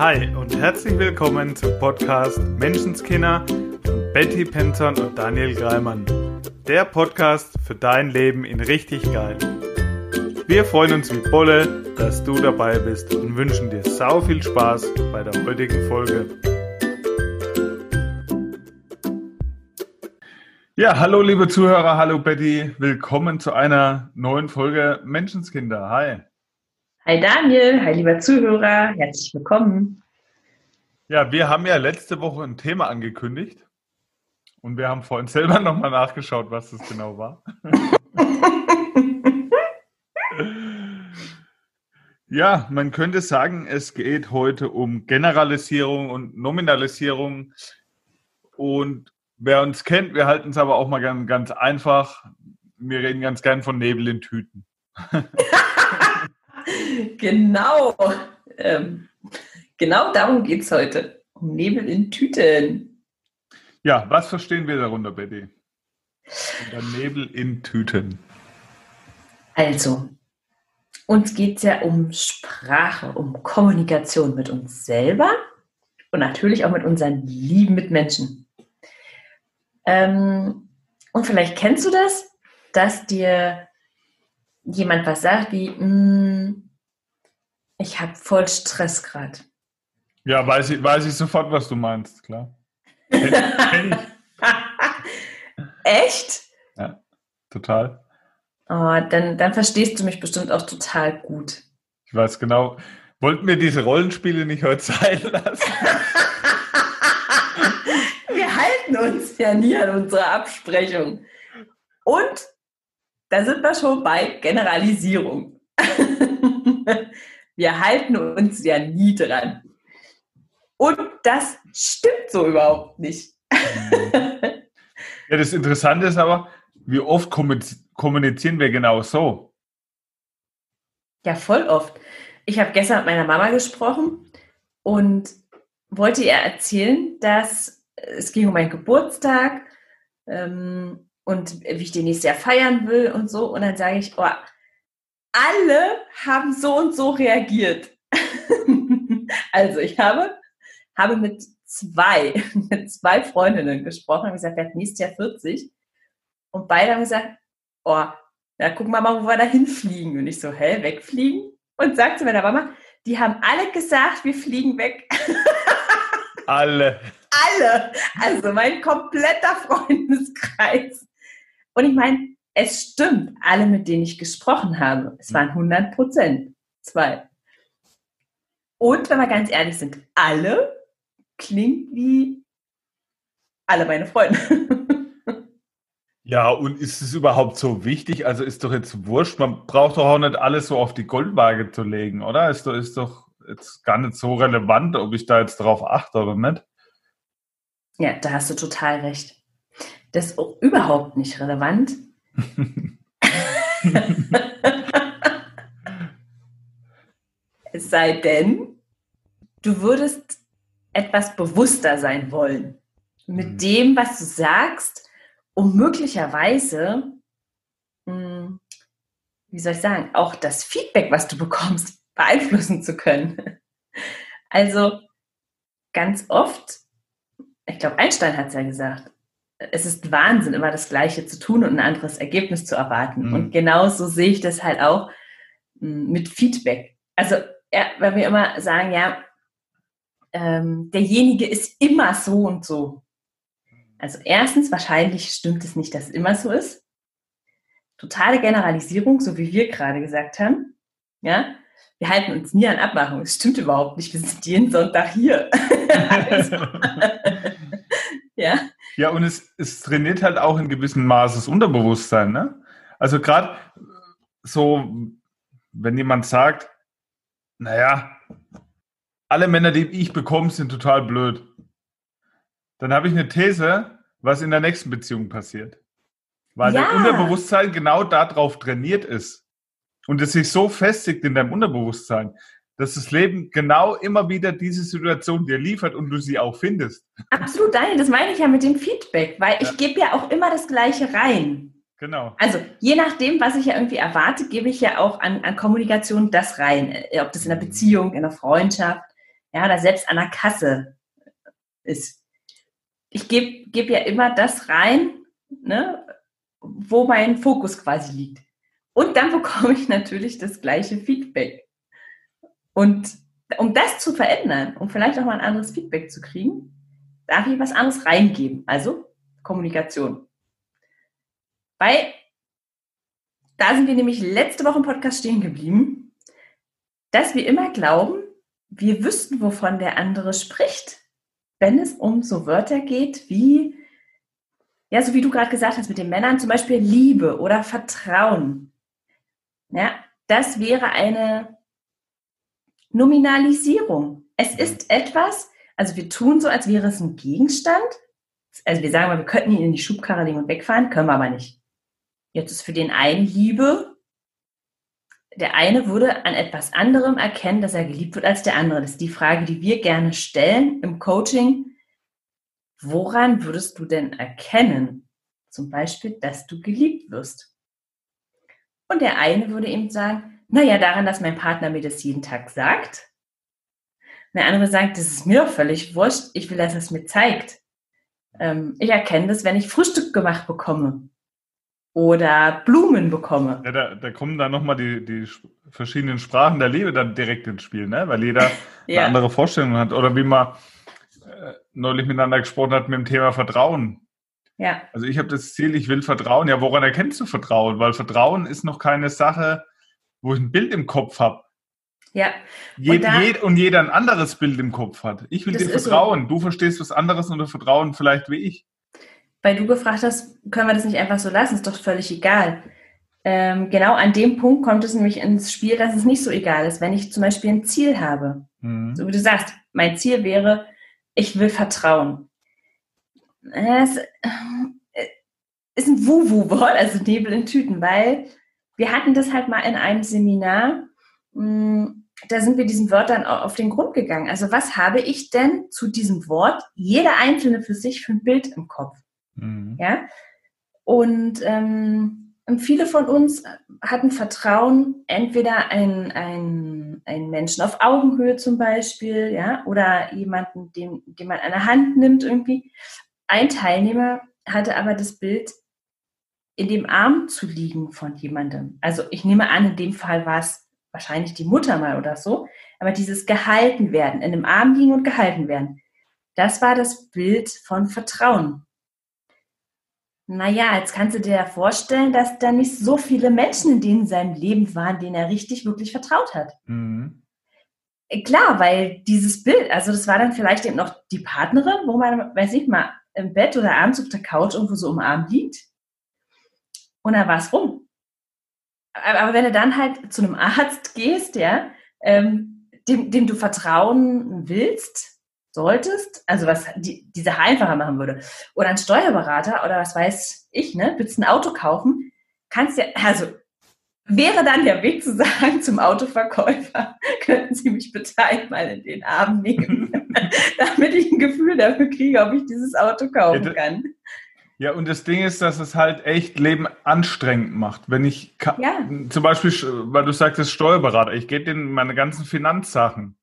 Hi und herzlich willkommen zum Podcast Menschenskinder von Betty Penton und Daniel Greimann. Der Podcast für dein Leben in richtig geil. Wir freuen uns wie Bolle, dass du dabei bist und wünschen dir sau viel Spaß bei der heutigen Folge. Ja, hallo liebe Zuhörer, hallo Betty, willkommen zu einer neuen Folge Menschenskinder. Hi. Hi Daniel, hi lieber Zuhörer, herzlich willkommen. Ja, wir haben ja letzte Woche ein Thema angekündigt und wir haben vorhin selber nochmal nachgeschaut, was das genau war. Ja, man könnte sagen, es geht heute um Generalisierung und Nominalisierung. Und wer uns kennt, wir halten es aber auch mal ganz, ganz einfach. Wir reden ganz gern von Nebel in Tüten. genau. Ähm, genau darum geht es heute. Um Nebel in Tüten. Ja, was verstehen wir darunter, Betty? Unter Nebel in Tüten. Also, uns geht es ja um Sprache, um Kommunikation mit uns selber und natürlich auch mit unseren lieben Mitmenschen. Ähm, und vielleicht kennst du das, dass dir jemand was sagt wie, mm, ich habe voll Stress gerade. Ja, weiß ich, weiß ich sofort, was du meinst, klar. Echt? Ja, total. Oh, dann, dann verstehst du mich bestimmt auch total gut. Ich weiß genau. Wollten wir diese Rollenspiele nicht heute sein lassen? wir halten uns ja nie an unsere Absprechung. Und da sind wir schon bei Generalisierung. wir halten uns ja nie dran. Und das stimmt so überhaupt nicht. ja, das Interessante ist aber, wie oft kommunizieren wir genau so? Ja, voll oft. Ich habe gestern mit meiner Mama gesprochen und wollte ihr erzählen, dass es ging um meinen Geburtstag ähm, und wie ich den nächstes Jahr feiern will und so. Und dann sage ich, oh, alle haben so und so reagiert. also ich habe, habe mit zwei, mit zwei Freundinnen gesprochen und gesagt, wer nächstes Jahr 40. Und beide haben gesagt, oh, ja, gucken wir mal, wo wir da hinfliegen. Und ich so, hä, wegfliegen? Und sagt zu meiner Mama, die haben alle gesagt, wir fliegen weg. Alle. alle. Also mein kompletter Freundeskreis. Und ich meine, es stimmt, alle, mit denen ich gesprochen habe, es waren 100 Prozent. Zwei. Und wenn wir ganz ehrlich sind, alle klingt wie alle meine Freunde. Ja, und ist es überhaupt so wichtig? Also ist doch jetzt wurscht, man braucht doch auch nicht alles so auf die Goldwaage zu legen, oder? Ist doch, ist doch jetzt gar nicht so relevant, ob ich da jetzt drauf achte oder nicht. Ja, da hast du total recht. Das ist überhaupt nicht relevant. es sei denn, du würdest etwas bewusster sein wollen mit mhm. dem, was du sagst um möglicherweise, hm, wie soll ich sagen, auch das Feedback, was du bekommst, beeinflussen zu können. Also ganz oft, ich glaube, Einstein hat es ja gesagt, es ist Wahnsinn, immer das Gleiche zu tun und ein anderes Ergebnis zu erwarten. Mhm. Und genauso sehe ich das halt auch hm, mit Feedback. Also, ja, wenn wir immer sagen, ja, ähm, derjenige ist immer so und so. Also erstens, wahrscheinlich stimmt es nicht, dass es immer so ist. Totale Generalisierung, so wie wir gerade gesagt haben. Ja, wir halten uns nie an Abmachungen. Es stimmt überhaupt nicht. Wir sind jeden Sonntag hier. also, ja. Ja, und es, es trainiert halt auch in gewissem Maße das Unterbewusstsein. Ne? Also gerade so, wenn jemand sagt, naja, alle Männer, die ich bekomme, sind total blöd dann habe ich eine These, was in der nächsten Beziehung passiert. Weil ja. dein Unterbewusstsein genau darauf trainiert ist. Und es sich so festigt in deinem Unterbewusstsein, dass das Leben genau immer wieder diese Situation dir liefert und du sie auch findest. Absolut, Daniel, das meine ich ja mit dem Feedback, weil ja. ich gebe ja auch immer das Gleiche rein. Genau. Also je nachdem, was ich ja irgendwie erwarte, gebe ich ja auch an, an Kommunikation das rein. Ob das in einer Beziehung, in einer Freundschaft, ja, oder selbst an der Kasse ist. Ich gebe geb ja immer das rein, ne, wo mein Fokus quasi liegt. Und dann bekomme ich natürlich das gleiche Feedback. Und um das zu verändern, um vielleicht auch mal ein anderes Feedback zu kriegen, darf ich was anderes reingeben. Also Kommunikation. Weil da sind wir nämlich letzte Woche im Podcast stehen geblieben, dass wir immer glauben, wir wüssten, wovon der andere spricht, wenn es um so Wörter geht wie, ja, so wie du gerade gesagt hast mit den Männern, zum Beispiel Liebe oder Vertrauen. Ja, das wäre eine Nominalisierung. Es ist etwas, also wir tun so, als wäre es ein Gegenstand. Also wir sagen mal, wir könnten ihn in die Schubkarre legen und wegfahren, können wir aber nicht. Jetzt ist für den einen Liebe, der eine würde an etwas anderem erkennen, dass er geliebt wird als der andere. Das ist die Frage, die wir gerne stellen im Coaching. Woran würdest du denn erkennen, zum Beispiel, dass du geliebt wirst? Und der eine würde eben sagen, naja, daran, dass mein Partner mir das jeden Tag sagt. Der andere sagt, das ist mir völlig wurscht, ich will, dass es mir zeigt. Ähm, ich erkenne das, wenn ich Frühstück gemacht bekomme oder Blumen bekomme. Ja, da, da kommen dann nochmal die, die verschiedenen Sprachen der Liebe dann direkt ins Spiel, ne? weil jeder ja. eine andere Vorstellung hat. Oder wie man äh, neulich miteinander gesprochen hat mit dem Thema Vertrauen. Ja. Also ich habe das Ziel, ich will Vertrauen. Ja, woran erkennst du Vertrauen? Weil Vertrauen ist noch keine Sache, wo ich ein Bild im Kopf habe. Ja. Jed, und, jed, und, jeder ein anderes Bild im Kopf hat. Ich will dir vertrauen. So. Du verstehst was anderes unter Vertrauen vielleicht wie ich. Weil du gefragt hast, können wir das nicht einfach so lassen? Ist doch völlig egal. Ähm, genau an dem Punkt kommt es nämlich ins Spiel, dass es nicht so egal ist, wenn ich zum Beispiel ein Ziel habe. Mhm. So wie du sagst, mein Ziel wäre, ich will vertrauen. Es äh, ist ein Wu-Wu-Wort, also Nebel in Tüten, weil wir hatten das halt mal in einem Seminar, hm, da sind wir diesen Wörtern auf den Grund gegangen. Also was habe ich denn zu diesem Wort, jeder Einzelne für sich, für ein Bild im Kopf? Mhm. Ja? Und, ähm, viele von uns hatten Vertrauen, entweder ein, ein, ein Menschen auf Augenhöhe zum Beispiel, ja, oder jemanden, den, den man an der Hand nimmt irgendwie. Ein Teilnehmer hatte aber das Bild, in dem Arm zu liegen von jemandem. Also ich nehme an, in dem Fall war es wahrscheinlich die Mutter mal oder so, aber dieses gehalten werden, in dem Arm liegen und gehalten werden, das war das Bild von Vertrauen. Naja, jetzt kannst du dir ja vorstellen, dass da nicht so viele Menschen in denen seinem Leben waren, denen er richtig, wirklich vertraut hat. Mhm. Klar, weil dieses Bild, also das war dann vielleicht eben noch die Partnerin, wo man, weiß ich mal, im Bett oder abends auf der Couch irgendwo so umarmt liegt. Und dann war es rum. Aber wenn du dann halt zu einem Arzt gehst, ja, ähm, dem, dem du vertrauen willst, solltest, also was die, die Sache einfacher machen würde, oder ein Steuerberater oder was weiß ich, ne, willst ein Auto kaufen, kannst ja, also wäre dann der Weg zu sagen zum Autoverkäufer, könnten Sie mich bitte einmal in den Arm nehmen, damit ich ein Gefühl dafür kriege, ob ich dieses Auto kaufen kann. Ja, und das Ding ist, dass es halt echt Leben anstrengend macht. Wenn ich ja. zum Beispiel, weil du sagtest Steuerberater, ich gebe denen meine ganzen Finanzsachen.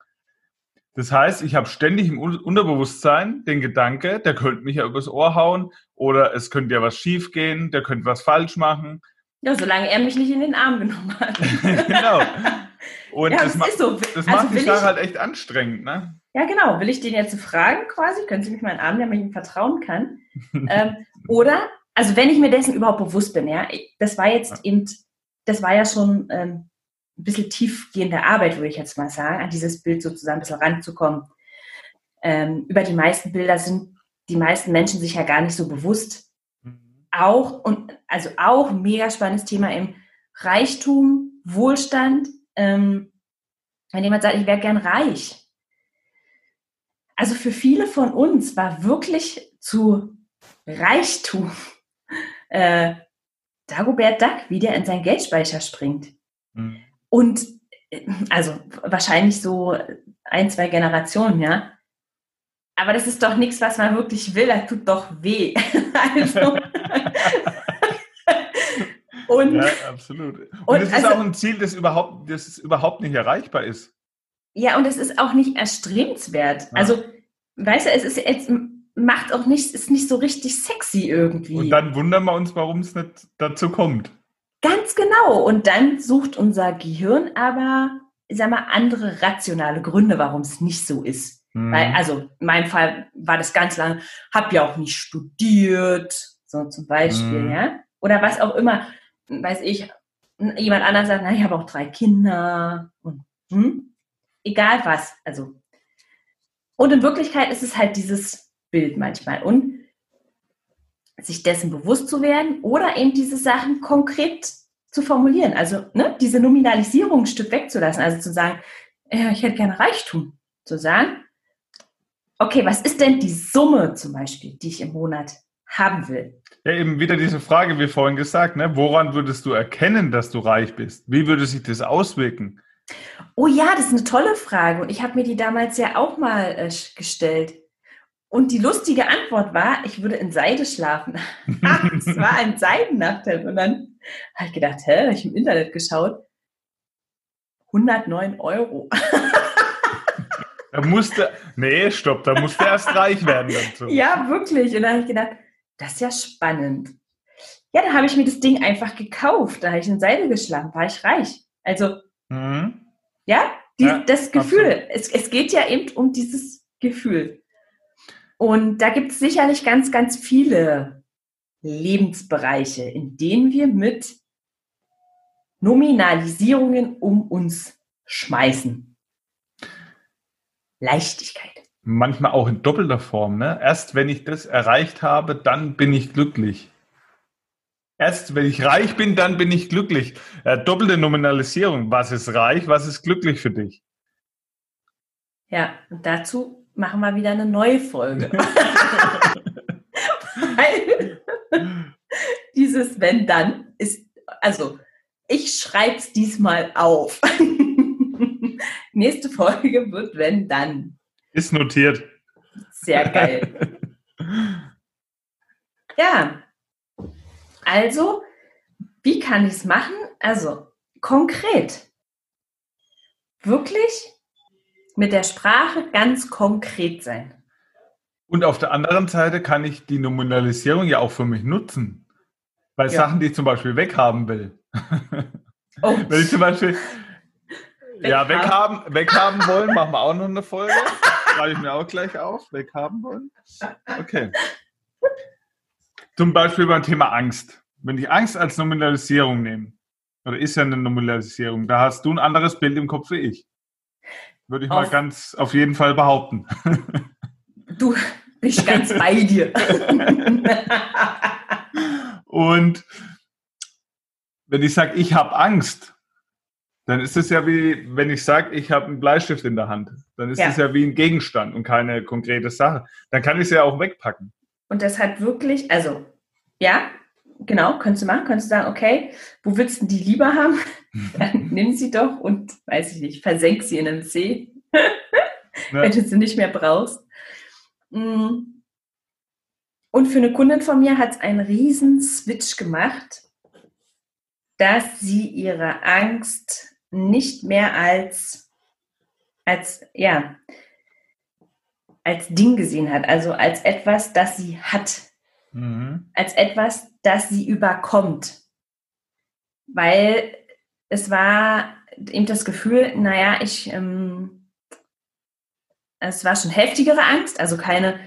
Das heißt, ich habe ständig im Unterbewusstsein den Gedanke, der könnte mich ja übers Ohr hauen oder es könnte ja was schiefgehen, der könnte was falsch machen. Ja, solange er mich nicht in den Arm genommen hat. genau. Und ja, das, das, ma so. das also macht die Sache halt echt anstrengend, ne? Ja, genau. Will ich den jetzt fragen quasi? Können Sie mich mal in den Arm nehmen, wenn ich ihm vertrauen kann? ähm, oder, also wenn ich mir dessen überhaupt bewusst bin, ja, das war jetzt eben, das war ja schon ähm, ein bisschen tiefgehende Arbeit, würde ich jetzt mal sagen, an dieses Bild sozusagen ein bisschen ranzukommen. Ähm, über die meisten Bilder sind die meisten Menschen sich ja gar nicht so bewusst. Mhm. Auch, und also auch ein mega spannendes Thema im Reichtum, Wohlstand. Ähm, wenn jemand sagt, ich wäre gern reich. Also für viele von uns war wirklich zu Reichtum äh, Dagobert Duck, wie der in seinen Geldspeicher springt. Mhm. Und äh, also wahrscheinlich so ein, zwei Generationen, ja. Aber das ist doch nichts, was man wirklich will. Das tut doch weh. also, und, ja, absolut. Und, und es ist also, auch ein Ziel, das überhaupt, das überhaupt nicht erreichbar ist. Ja, und es ist auch nicht erstrebenswert. Ja. Also, weißt du, es ist jetzt macht auch nicht, ist nicht so richtig sexy irgendwie. Und dann wundern wir uns, warum es nicht dazu kommt. Ganz genau. Und dann sucht unser Gehirn aber, ich sag mal, andere rationale Gründe, warum es nicht so ist. Mhm. Weil, also in meinem Fall war das ganz lange, hab ja auch nicht studiert, so zum Beispiel, mhm. ja. Oder was auch immer, weiß ich, jemand anders sagt, na, ich habe auch drei Kinder und hm? Egal was. Also. Und in Wirklichkeit ist es halt dieses Bild manchmal. Und sich dessen bewusst zu werden oder eben diese Sachen konkret zu formulieren. Also ne, diese Nominalisierung ein Stück wegzulassen. Also zu sagen, ja, ich hätte gerne Reichtum. Zu sagen, okay, was ist denn die Summe zum Beispiel, die ich im Monat haben will? Ja, eben wieder diese Frage, wie vorhin gesagt, ne? woran würdest du erkennen, dass du reich bist? Wie würde sich das auswirken? Oh ja, das ist eine tolle Frage und ich habe mir die damals ja auch mal äh, gestellt. Und die lustige Antwort war, ich würde in Seide schlafen. es war ein Seidennachthemd. Und dann habe ich gedacht, hä, habe ich im Internet geschaut. 109 Euro. da musste, nee, stopp, da musste erst reich werden dazu. Ja, wirklich. Und dann habe ich gedacht, das ist ja spannend. Ja, da habe ich mir das Ding einfach gekauft. Da habe ich in Seide geschlafen, war ich reich. Also, mhm. ja, die, ja, das Gefühl. Es, es geht ja eben um dieses Gefühl. Und da gibt es sicherlich ganz, ganz viele Lebensbereiche, in denen wir mit Nominalisierungen um uns schmeißen. Leichtigkeit. Manchmal auch in doppelter Form. Ne? Erst wenn ich das erreicht habe, dann bin ich glücklich. Erst wenn ich reich bin, dann bin ich glücklich. Äh, doppelte Nominalisierung. Was ist reich? Was ist glücklich für dich? Ja, und dazu machen wir wieder eine neue Folge. Weil dieses Wenn dann ist, also ich schreibe es diesmal auf. Nächste Folge wird Wenn dann. Ist notiert. Sehr geil. ja. Also, wie kann ich es machen? Also, konkret. Wirklich mit der Sprache ganz konkret sein. Und auf der anderen Seite kann ich die Nominalisierung ja auch für mich nutzen. Bei ja. Sachen, die ich zum Beispiel weghaben will. Oh. Wenn ich zum Beispiel weghaben. ja, weghaben, weghaben wollen, machen wir auch noch eine Folge. Schreibe ich mir auch gleich auf. Weghaben wollen. Okay. Zum Beispiel beim Thema Angst. Wenn ich Angst als Nominalisierung nehme, oder ist ja eine Nominalisierung, da hast du ein anderes Bild im Kopf wie ich. Würde ich auf, mal ganz auf jeden Fall behaupten. Du bist ganz bei dir. Und wenn ich sage, ich habe Angst, dann ist es ja wie, wenn ich sage, ich habe einen Bleistift in der Hand. Dann ist es ja. ja wie ein Gegenstand und keine konkrete Sache. Dann kann ich es ja auch wegpacken. Und das hat wirklich, also, ja, genau, könntest du machen, könntest du sagen, okay, wo willst du die lieber haben? Dann nimm sie doch und, weiß ich nicht, versenk sie in einem See, wenn du sie nicht mehr brauchst. Mm. Und für eine Kundin von mir hat es einen riesen Switch gemacht, dass sie ihre Angst nicht mehr als, als, ja, als Ding gesehen hat, also als etwas, das sie hat, mhm. als etwas, das sie überkommt. Weil es war eben das Gefühl, naja, ich, ähm, es war schon heftigere Angst, also keine,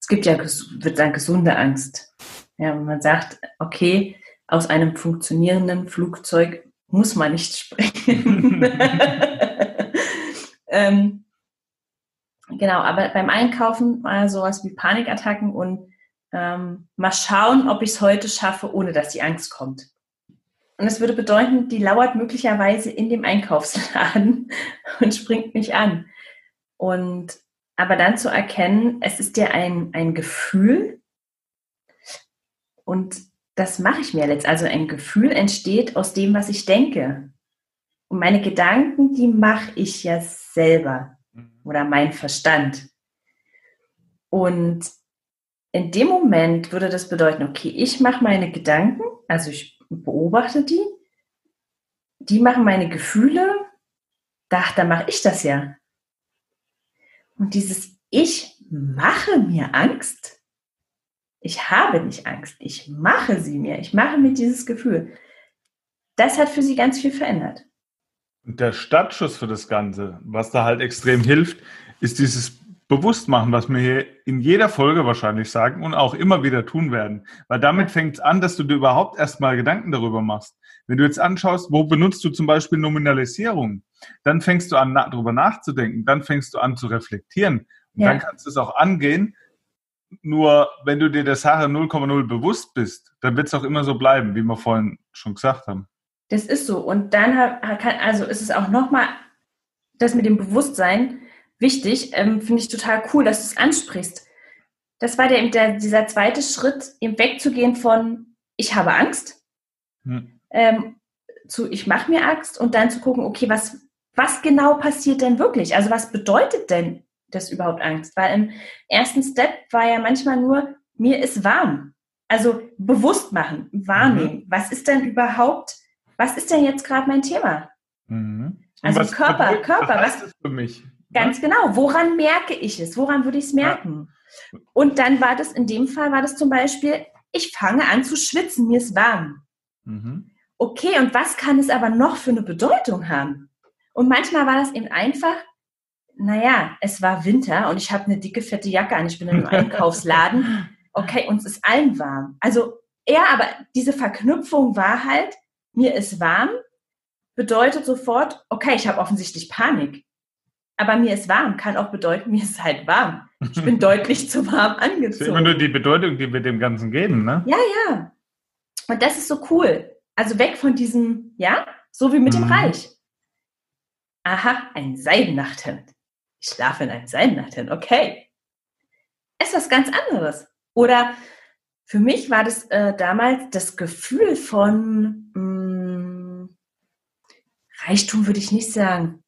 es gibt ja, wird sagen, gesunde Angst. Ja, wenn man sagt, okay, aus einem funktionierenden Flugzeug muss man nicht springen. ähm, genau, aber beim Einkaufen war sowas wie Panikattacken und ähm, mal schauen, ob ich es heute schaffe, ohne dass die Angst kommt. Und es würde bedeuten, die lauert möglicherweise in dem Einkaufsladen und springt mich an. Und aber dann zu erkennen, es ist ja ein, ein Gefühl und das mache ich mir jetzt. Also ein Gefühl entsteht aus dem, was ich denke. Und meine Gedanken, die mache ich ja selber. Oder mein Verstand. Und in dem Moment würde das bedeuten, okay, ich mache meine Gedanken, also ich beobachte die, die machen meine Gefühle, da, dann mache ich das ja. Und dieses Ich mache mir Angst, ich habe nicht Angst, ich mache sie mir, ich mache mir dieses Gefühl, das hat für sie ganz viel verändert. Und der Startschuss für das Ganze, was da halt extrem hilft, ist dieses Bewusstmachen, was wir hier in jeder Folge wahrscheinlich sagen und auch immer wieder tun werden. Weil damit fängt es an, dass du dir überhaupt erstmal Gedanken darüber machst. Wenn du jetzt anschaust, wo benutzt du zum Beispiel Nominalisierung, dann fängst du an, na, darüber nachzudenken, dann fängst du an zu reflektieren. Und ja. dann kannst du es auch angehen. Nur wenn du dir der Sache 0,0 bewusst bist, dann wird es auch immer so bleiben, wie wir vorhin schon gesagt haben. Das ist so. Und dann kann, also ist es auch nochmal das mit dem Bewusstsein wichtig. Ähm, Finde ich total cool, dass du es ansprichst. Das war der, der, dieser zweite Schritt, eben wegzugehen von ich habe Angst hm. ähm, zu ich mache mir Angst und dann zu gucken, okay, was, was genau passiert denn wirklich? Also was bedeutet denn das überhaupt Angst? Weil im ersten Step war ja manchmal nur, mir ist warm. Also bewusst machen, wahrnehmen. Mhm. Was ist denn überhaupt was ist denn jetzt gerade mein Thema? Mhm. Also was, Körper, was, Körper, was, was für mich? Ganz ja? genau. Woran merke ich es? Woran würde ich es merken? Ja. Und dann war das, in dem Fall war das zum Beispiel, ich fange an zu schwitzen, mir ist warm. Mhm. Okay, und was kann es aber noch für eine Bedeutung haben? Und manchmal war das eben einfach, naja, es war Winter und ich habe eine dicke, fette Jacke an, ich bin in einem Einkaufsladen. Okay, uns ist allen warm. Also, ja, aber diese Verknüpfung war halt, mir ist warm, bedeutet sofort, okay, ich habe offensichtlich Panik. Aber mir ist warm kann auch bedeuten, mir ist halt warm. Ich bin deutlich zu warm angezogen. Das ist immer nur die Bedeutung, die wir dem Ganzen geben, ne? Ja, ja. Und das ist so cool. Also weg von diesem, ja, so wie mit mhm. dem Reich. Aha, ein Seidennachthemd. Ich schlafe in einem Seidennachthemd. Okay. Ist was ganz anderes. Oder für mich war das äh, damals das Gefühl von mh, mm, Reichtum, würde ich nicht sagen.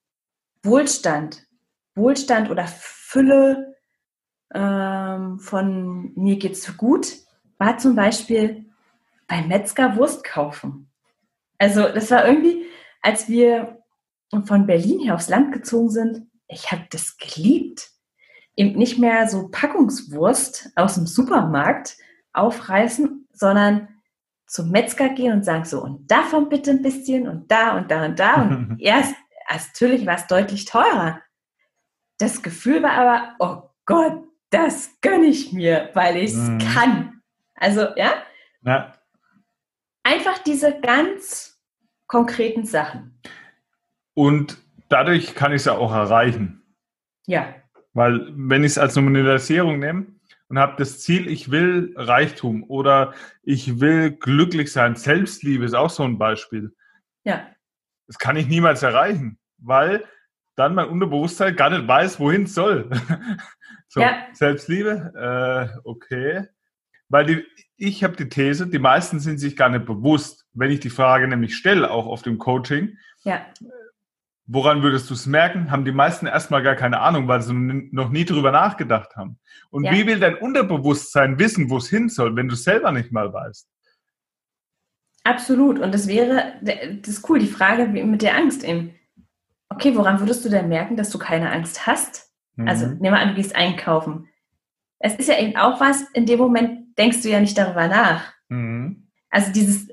Wohlstand. Wohlstand oder Fülle ähm, von mir geht's gut, war zum Beispiel beim Metzger Wurst kaufen. Also das war irgendwie, als wir von Berlin hier aufs Land gezogen sind, ich habe das geliebt. Eben nicht mehr so Packungswurst aus dem Supermarkt, aufreißen, sondern zum Metzger gehen und sagen so, und davon bitte ein bisschen und da und da und da. Und erst, erst natürlich war es deutlich teurer. Das Gefühl war aber, oh Gott, das gönne ich mir, weil ich es mhm. kann. Also, ja? ja? Einfach diese ganz konkreten Sachen. Und dadurch kann ich es ja auch erreichen. Ja. Weil, wenn ich es als Nominalisierung nehme, und habe das Ziel, ich will Reichtum oder ich will glücklich sein. Selbstliebe ist auch so ein Beispiel. Ja. Das kann ich niemals erreichen, weil dann mein Unterbewusstsein gar nicht weiß, wohin es soll. so, ja. Selbstliebe, äh, okay. Weil die, ich habe die These, die meisten sind sich gar nicht bewusst, wenn ich die Frage nämlich stelle, auch auf dem Coaching. Ja. Woran würdest du es merken? Haben die meisten erstmal gar keine Ahnung, weil sie noch nie drüber nachgedacht haben. Und ja. wie will dein Unterbewusstsein wissen, wo es hin soll, wenn du es selber nicht mal weißt? Absolut. Und das wäre, das ist cool, die Frage mit der Angst eben. Okay, woran würdest du denn merken, dass du keine Angst hast? Mhm. Also, nehmen wir an, du gehst einkaufen. Es ist ja eben auch was, in dem Moment denkst du ja nicht darüber nach. Mhm. Also dieses,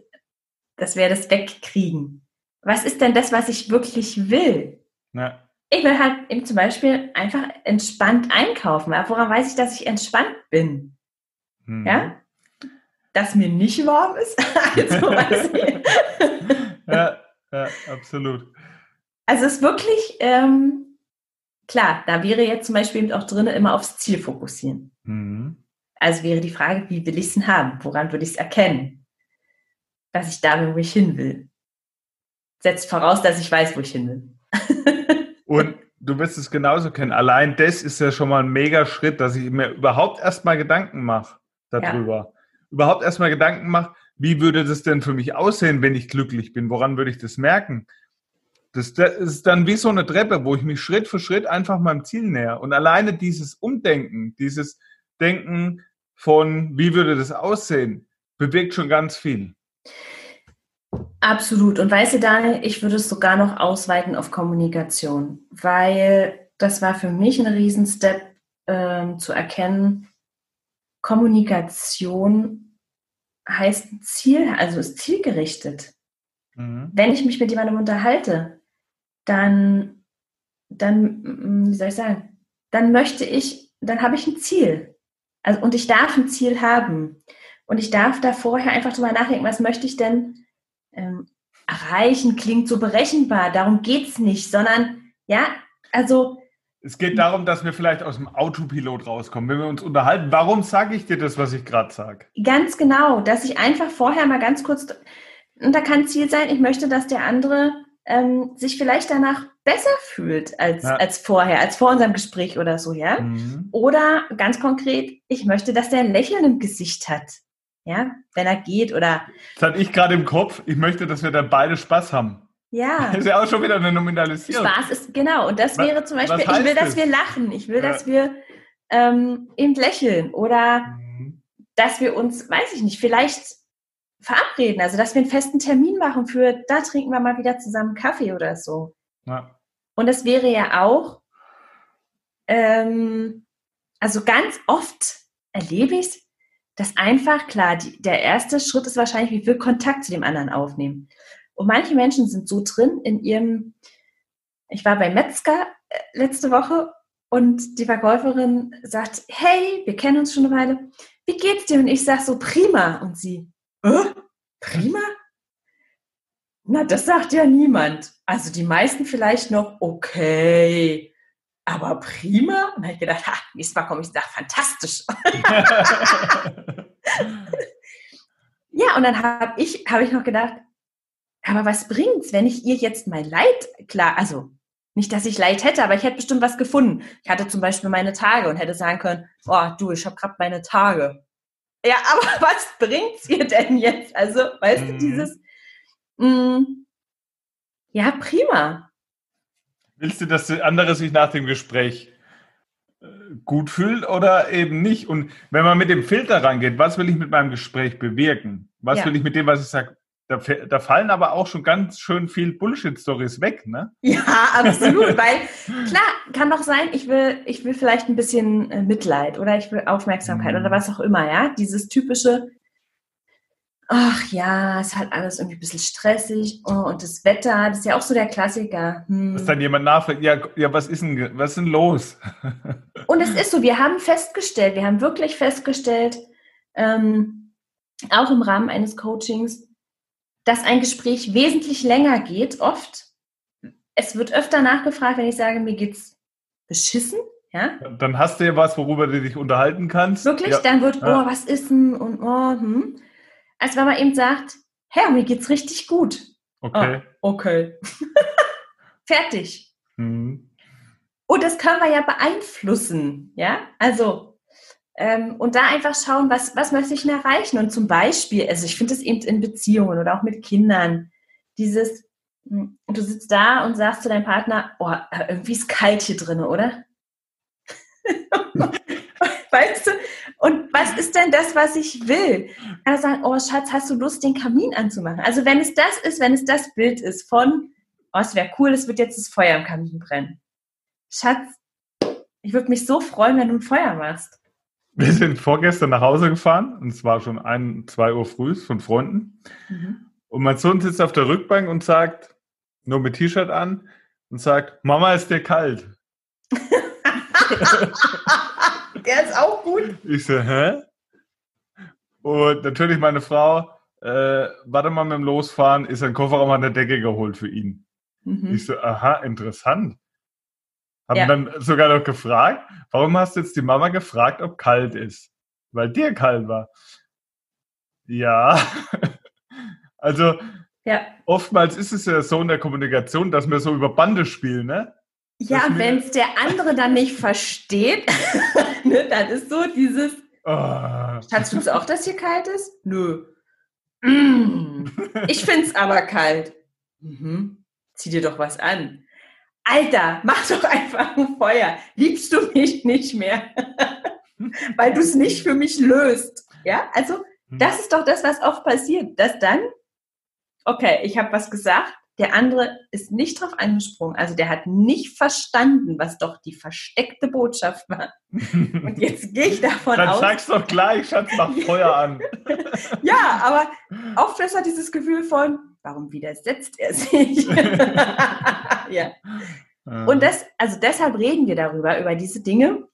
das wäre das Wegkriegen was ist denn das, was ich wirklich will? Ja. Ich will halt eben zum Beispiel einfach entspannt einkaufen. Woran weiß ich, dass ich entspannt bin? Mhm. Ja? Dass mir nicht warm ist? also, ja, ja, absolut. Also es ist wirklich, ähm, klar, da wäre jetzt zum Beispiel auch drin, immer aufs Ziel fokussieren. Mhm. Also wäre die Frage, wie will ich es denn haben? Woran würde ich es erkennen? Dass ich da bin, wo ich hin will setzt voraus, dass ich weiß, wo ich hin will. Und du wirst es genauso kennen. Allein das ist ja schon mal ein mega Schritt, dass ich mir überhaupt erstmal Gedanken mache darüber. Ja. Überhaupt erstmal Gedanken mache, wie würde das denn für mich aussehen, wenn ich glücklich bin? Woran würde ich das merken? Das, das ist dann wie so eine Treppe, wo ich mich Schritt für Schritt einfach meinem Ziel näher. Und alleine dieses Umdenken, dieses Denken von, wie würde das aussehen, bewirkt schon ganz viel. Absolut. Und weißt du, Daniel, ich würde es sogar noch ausweiten auf Kommunikation, weil das war für mich ein Riesenstep ähm, zu erkennen, Kommunikation heißt Ziel, also ist zielgerichtet. Mhm. Wenn ich mich mit jemandem unterhalte, dann, dann, mm, wie soll ich sagen, dann möchte ich, dann habe ich ein Ziel. Also, und ich darf ein Ziel haben. Und ich darf da vorher einfach drüber nachdenken, was möchte ich denn ähm, erreichen? Klingt so berechenbar, darum geht es nicht, sondern ja, also es geht darum, dass wir vielleicht aus dem Autopilot rauskommen, wenn wir uns unterhalten. Warum sage ich dir das, was ich gerade sage? Ganz genau, dass ich einfach vorher mal ganz kurz, und da kann Ziel sein, ich möchte, dass der andere ähm, sich vielleicht danach besser fühlt als, ja. als vorher, als vor unserem Gespräch oder so, ja? Mhm. Oder ganz konkret, ich möchte, dass der ein Lächeln im Gesicht hat, ja, wenn er geht oder. Das hatte ich gerade im Kopf, ich möchte, dass wir da beide Spaß haben. Ja. Das ist ja auch schon wieder eine Nominalisierung. Spaß ist, genau. Und das wäre zum Beispiel, ich will, dass das? wir lachen. Ich will, ja. dass wir ähm, eben lächeln. Oder mhm. dass wir uns, weiß ich nicht, vielleicht verabreden. Also, dass wir einen festen Termin machen für, da trinken wir mal wieder zusammen Kaffee oder so. Ja. Und das wäre ja auch, ähm, also ganz oft erlebe ich es, dass einfach, klar, die, der erste Schritt ist wahrscheinlich, wie viel Kontakt zu dem anderen aufnehmen. Und manche Menschen sind so drin in ihrem, ich war bei Metzger äh, letzte Woche und die Verkäuferin sagt, hey, wir kennen uns schon eine Weile, wie geht's dir? Und ich sage so, prima. Und sie, äh, prima? Na, das sagt ja niemand. Also die meisten vielleicht noch, okay, aber prima? Und dann habe ich gedacht, ha, nächstes Mal komme ich und sage, fantastisch. ja, und dann habe ich, hab ich noch gedacht, aber was bringt's, wenn ich ihr jetzt mein Leid klar, also nicht, dass ich Leid hätte, aber ich hätte bestimmt was gefunden. Ich hatte zum Beispiel meine Tage und hätte sagen können, oh du, ich habe gerade meine Tage. Ja, aber was bringt's ihr denn jetzt? Also, weißt mhm. du, dieses, mh, mm, ja, prima. Willst du, dass der andere sich nach dem Gespräch äh, gut fühlt oder eben nicht? Und wenn man mit dem Filter rangeht, was will ich mit meinem Gespräch bewirken? Was ja. will ich mit dem, was ich sage, da, da, fallen aber auch schon ganz schön viel Bullshit-Stories weg, ne? Ja, absolut, weil klar, kann doch sein, ich will, ich will vielleicht ein bisschen äh, Mitleid oder ich will Aufmerksamkeit mhm. oder was auch immer, ja? Dieses typische, ach ja, es ist halt alles irgendwie ein bisschen stressig oh, und das Wetter, das ist ja auch so der Klassiker. Hm. Dass dann jemand nachfragt, ja, ja, was ist denn, was ist denn los? und es ist so, wir haben festgestellt, wir haben wirklich festgestellt, ähm, auch im Rahmen eines Coachings, dass ein Gespräch wesentlich länger geht, oft. Es wird öfter nachgefragt, wenn ich sage, mir geht's beschissen. Ja? Dann hast du ja was, worüber du dich unterhalten kannst. Wirklich? Ja. Dann wird, oh, was ist denn? Und oh, hm. Als wenn man eben sagt, Herr, mir geht's richtig gut. Okay. Oh, okay. Fertig. Mhm. Und das können wir ja beeinflussen. Ja, also ähm, und da einfach schauen, was, was möchte ich denn erreichen? Und zum Beispiel, also ich finde es eben in Beziehungen oder auch mit Kindern, dieses, hm, du sitzt da und sagst zu deinem Partner, oh, irgendwie ist kalt hier drin, oder? weißt du? Und was ist denn das, was ich will? Kann er sagen, oh Schatz, hast du Lust, den Kamin anzumachen? Also wenn es das ist, wenn es das Bild ist von, oh, es wäre cool, es wird jetzt das Feuer im Kamin brennen. Schatz, ich würde mich so freuen, wenn du ein Feuer machst. Wir sind vorgestern nach Hause gefahren und es war schon ein, zwei Uhr früh von Freunden. Mhm. Und mein Sohn sitzt auf der Rückbank und sagt, nur mit T-Shirt an, und sagt, Mama, ist dir kalt? der ist auch gut. Ich so, hä? Und natürlich meine Frau, äh, warte mal mit dem Losfahren, ist ein Kofferraum an der Decke geholt für ihn. Mhm. Ich so, aha, interessant. Haben ja. dann sogar noch gefragt, warum hast du jetzt die Mama gefragt, ob kalt ist? Weil dir kalt war. Ja. also ja. oftmals ist es ja so in der Kommunikation, dass wir so über Bande spielen, ne? Ja, wenn es der andere dann nicht versteht, ne, dann ist so dieses. Oh. Kannst du es auch, dass hier kalt ist? Nö. Mm. Ich finde es aber kalt. Mhm. Zieh dir doch was an. Alter, mach doch einfach ein Feuer. Liebst du mich nicht mehr? Weil du es nicht für mich löst. Ja, also hm. das ist doch das, was oft passiert, dass dann, okay, ich habe was gesagt, der andere ist nicht drauf angesprungen. Also der hat nicht verstanden, was doch die versteckte Botschaft war. Und jetzt gehe ich davon Dann aus. Dann sag's doch gleich, Schatz, mach Feuer an. ja, aber oft ist halt dieses Gefühl von, warum widersetzt er sich? ja. Und das, also deshalb reden wir darüber, über diese Dinge,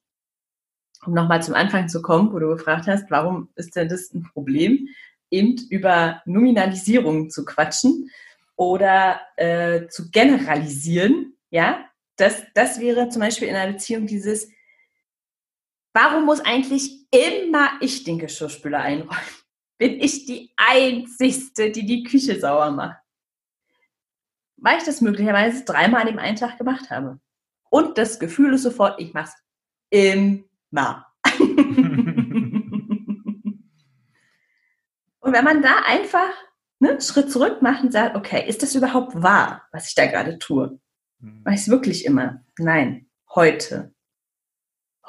um nochmal zum Anfang zu kommen, wo du gefragt hast, warum ist denn das ein Problem, eben über Nominalisierung zu quatschen oder äh, zu generalisieren, ja, das, das wäre zum Beispiel in einer Beziehung dieses, warum muss eigentlich immer ich den Geschirrspüler einräumen? Bin ich die Einzigste, die die Küche sauer macht? Weil ich das möglicherweise dreimal an dem einen Tag gemacht habe. Und das Gefühl ist sofort, ich mach's immer. Und wenn man da einfach ne, einen Schritt zurück macht und sagt, okay, ist das überhaupt wahr, was ich da gerade tue? Mhm. War ich es wirklich immer? Nein, heute.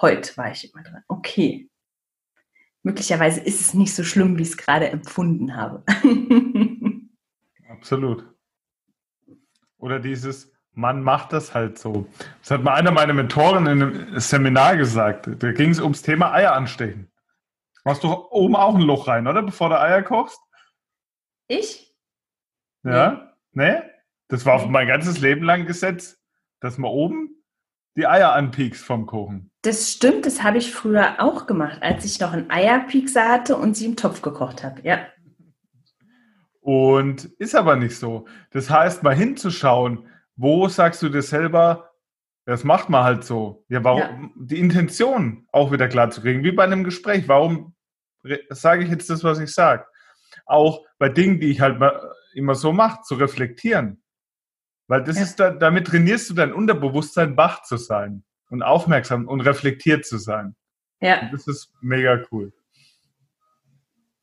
Heute war ich immer dran. Okay. Möglicherweise ist es nicht so schlimm, wie ich es gerade empfunden habe. Absolut. Oder dieses, man macht das halt so. Das hat mal einer meiner Mentoren in einem Seminar gesagt. Da ging es ums Thema Eier anstechen. Machst du oben auch ein Loch rein, oder? Bevor du Eier kochst? Ich? Ja? Nee? Das war nee. mein ganzes Leben lang Gesetz, dass man oben die Eier anpiekst vom Kochen. Das stimmt, das habe ich früher auch gemacht, als ich noch einen Eierpiekser hatte und sie im Topf gekocht habe, ja. Und ist aber nicht so. Das heißt, mal hinzuschauen, wo sagst du dir selber, das macht man halt so. Ja, warum ja. die Intention auch wieder klar zu kriegen, wie bei einem Gespräch. Warum sage ich jetzt das, was ich sage? Auch bei Dingen, die ich halt immer so mache, zu reflektieren. Weil das ja. ist da, damit trainierst du dein Unterbewusstsein, wach zu sein und aufmerksam und reflektiert zu sein. Ja. Und das ist mega cool.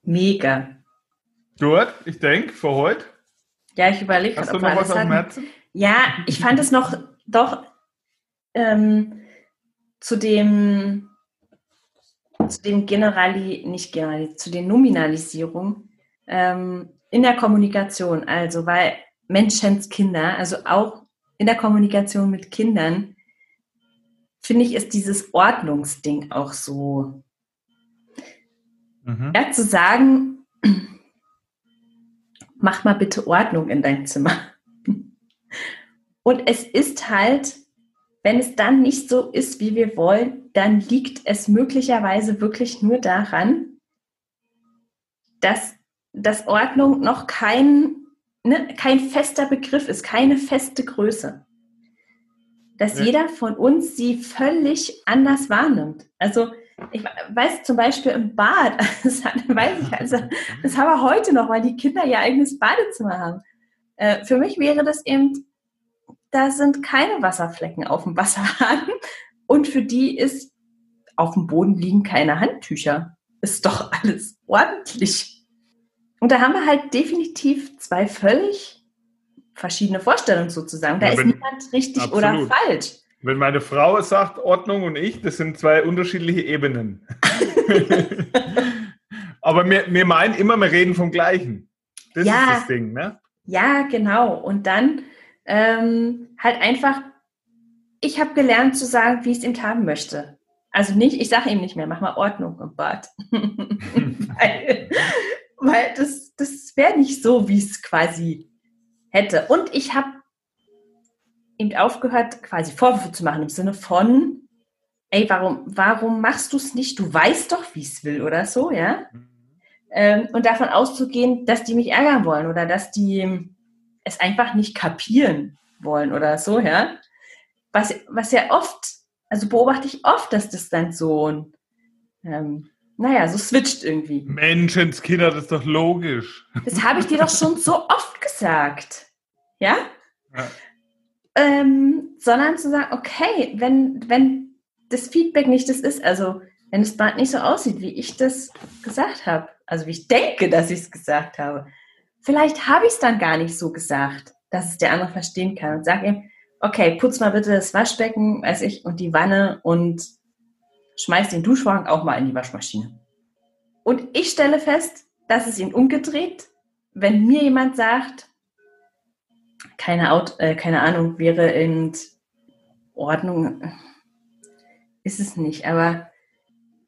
Mega. Gut, ich denke, für heute. Ja, ich überlege Hast du noch was auf dem Herzen? Ja, ich fand es noch doch ähm, zu dem zu dem Generali, nicht Generali, zu den Nominalisierungen ähm, in der Kommunikation. Also, weil Menschenskinder, also auch in der Kommunikation mit Kindern, finde ich, ist dieses Ordnungsding auch so. Mhm. Ja, zu sagen, mach mal bitte Ordnung in dein Zimmer. Und es ist halt, wenn es dann nicht so ist, wie wir wollen, dann liegt es möglicherweise wirklich nur daran, dass, dass Ordnung noch kein, ne, kein fester Begriff ist, keine feste Größe. Dass ja. jeder von uns sie völlig anders wahrnimmt. Also ich weiß zum Beispiel im Bad, das, weiß ich, also, das haben wir heute noch, weil die Kinder ihr eigenes Badezimmer haben. Äh, für mich wäre das eben da sind keine Wasserflecken auf dem Wasserhahn und für die ist auf dem Boden liegen keine Handtücher. Ist doch alles ordentlich. Und da haben wir halt definitiv zwei völlig verschiedene Vorstellungen sozusagen. Da ja, wenn, ist niemand richtig absolut. oder falsch. Wenn meine Frau sagt Ordnung und ich, das sind zwei unterschiedliche Ebenen. Aber wir, wir meinen immer, wir reden vom Gleichen. Das ja, ist das Ding, ne? Ja, genau. Und dann ähm, halt einfach, ich habe gelernt zu sagen, wie ich es ihm haben möchte. Also nicht, ich sage ihm nicht mehr, mach mal Ordnung im Bad. weil, weil das, das wäre nicht so, wie es quasi hätte. Und ich habe ihm aufgehört, quasi Vorwürfe zu machen im Sinne von, ey, warum, warum machst du es nicht? Du weißt doch, wie es will oder so, ja? Ähm, und davon auszugehen, dass die mich ärgern wollen oder dass die es einfach nicht kapieren wollen oder so, ja. Was, was ja oft, also beobachte ich oft, dass das dann so ein, ähm, naja, so switcht irgendwie. Menschenskinder, das ist doch logisch. Das habe ich dir doch schon so oft gesagt. Ja? ja. Ähm, sondern zu sagen, okay, wenn, wenn das Feedback nicht das ist, also wenn das Band nicht so aussieht, wie ich das gesagt habe, also wie ich denke, dass ich es gesagt habe, vielleicht habe ich es dann gar nicht so gesagt, dass es der andere verstehen kann und sage ihm, okay, putz mal bitte das Waschbecken, weiß ich, und die Wanne und schmeiß den Duschvorhang auch mal in die Waschmaschine. Und ich stelle fest, dass es ihn umgedreht, wenn mir jemand sagt, keine, Auto, äh, keine Ahnung, wäre in Ordnung, ist es nicht, aber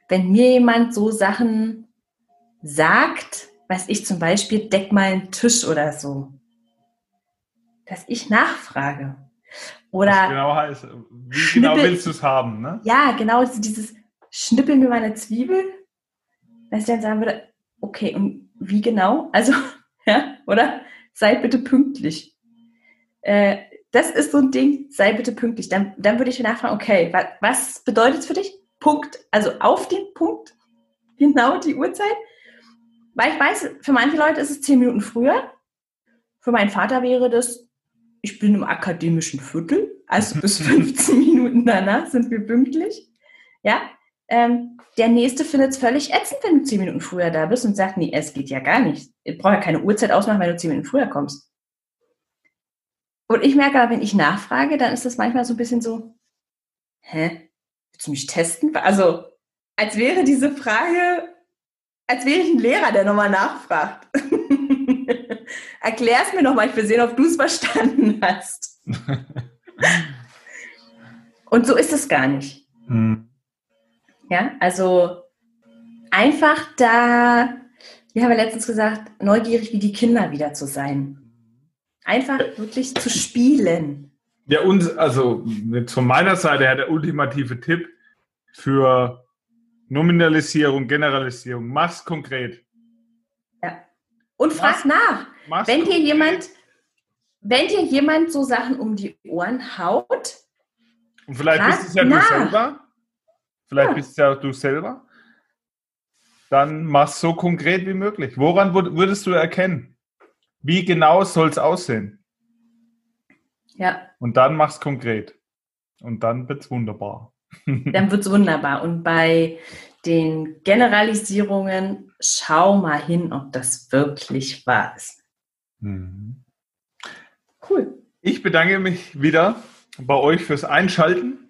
wenn mir jemand so Sachen sagt, was ich zum Beispiel, deck mal einen Tisch oder so, dass ich nachfrage. Oder was genau heißt, wie genau willst du es haben, ne? Ja, genau, dieses Schnippel mir meine Zwiebel, dass ich dann sagen würde, okay, und wie genau? Also, ja, oder? Sei bitte pünktlich. Äh, das ist so ein Ding, sei bitte pünktlich. Dann, dann würde ich nachfragen, okay, was, was bedeutet es für dich? Punkt, also auf den Punkt, genau die Uhrzeit. Weil ich weiß, für manche Leute ist es zehn Minuten früher. Für meinen Vater wäre das, ich bin im akademischen Viertel, also bis 15 Minuten danach sind wir pünktlich. Ja, ähm, der nächste findet es völlig ätzend, wenn du zehn Minuten früher da bist und sagt, nee, es geht ja gar nicht. Ich brauche ja keine Uhrzeit ausmachen, wenn du zehn Minuten früher kommst. Und ich merke aber, wenn ich nachfrage, dann ist das manchmal so ein bisschen so, hä? Willst du mich testen? Also, als wäre diese Frage, als wäre ich ein Lehrer, der nochmal nachfragt. Erklär es mir nochmal, ich will sehen, ob du es verstanden hast. Und so ist es gar nicht. Hm. Ja, also einfach da, wie haben wir letztens gesagt, neugierig wie die Kinder wieder zu sein. Einfach wirklich zu spielen. Ja, und also von meiner Seite her der ultimative Tipp für Nominalisierung, Generalisierung. Mach's konkret. Ja. Und frag nach. Mach's wenn dir jemand, wenn dir jemand so Sachen um die Ohren haut. Und vielleicht bist es ja nach. du selber. Vielleicht ja. bist ja du selber. Dann mach's so konkret wie möglich. Woran würdest du erkennen? Wie genau soll es aussehen? Ja. Und dann mach's konkret. Und dann wird's wunderbar. dann wird's wunderbar. Und bei den Generalisierungen schau mal hin, ob das wirklich wahr ist. Mhm. Cool. Ich bedanke mich wieder bei euch fürs Einschalten.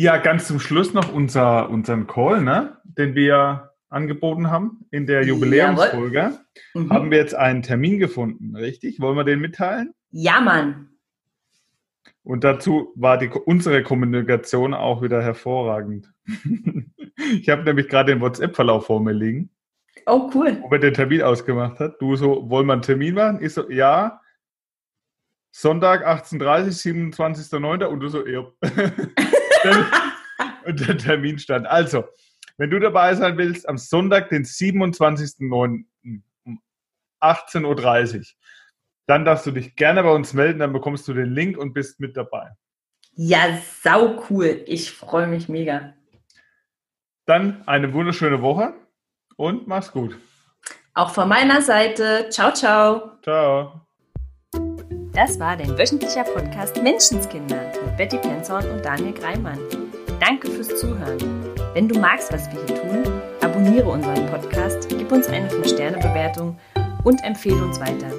Ja, ganz zum Schluss noch unser, unseren Call, ne, den wir angeboten haben in der Jubiläumsfolge, mhm. haben wir jetzt einen Termin gefunden, richtig? Wollen wir den mitteilen? Ja, Mann. Und dazu war die, unsere Kommunikation auch wieder hervorragend. ich habe nämlich gerade den WhatsApp-Verlauf vor mir liegen. Oh, cool. Wo wir den Termin ausgemacht hat. Du so, wollen wir einen Termin machen? Ich so, ja. Sonntag 18.30 27.09. Und du so, ja. und der Termin stand. Also, wenn du dabei sein willst, am Sonntag, den 27.09. um 18.30 Uhr, dann darfst du dich gerne bei uns melden, dann bekommst du den Link und bist mit dabei. Ja, sau cool. Ich freue mich mega. Dann eine wunderschöne Woche und mach's gut. Auch von meiner Seite. Ciao, ciao. Ciao. Das war dein wöchentlicher Podcast Menschenskinder mit Betty Penzorn und Daniel Greimann. Danke fürs Zuhören. Wenn du magst, was wir hier tun, abonniere unseren Podcast, gib uns eine 5-Sterne-Bewertung und empfehle uns weiter.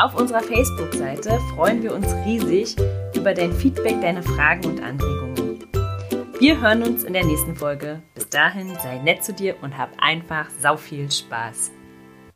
Auf unserer Facebook-Seite freuen wir uns riesig über dein Feedback, deine Fragen und Anregungen. Wir hören uns in der nächsten Folge. Bis dahin, sei nett zu dir und hab einfach sau viel Spaß.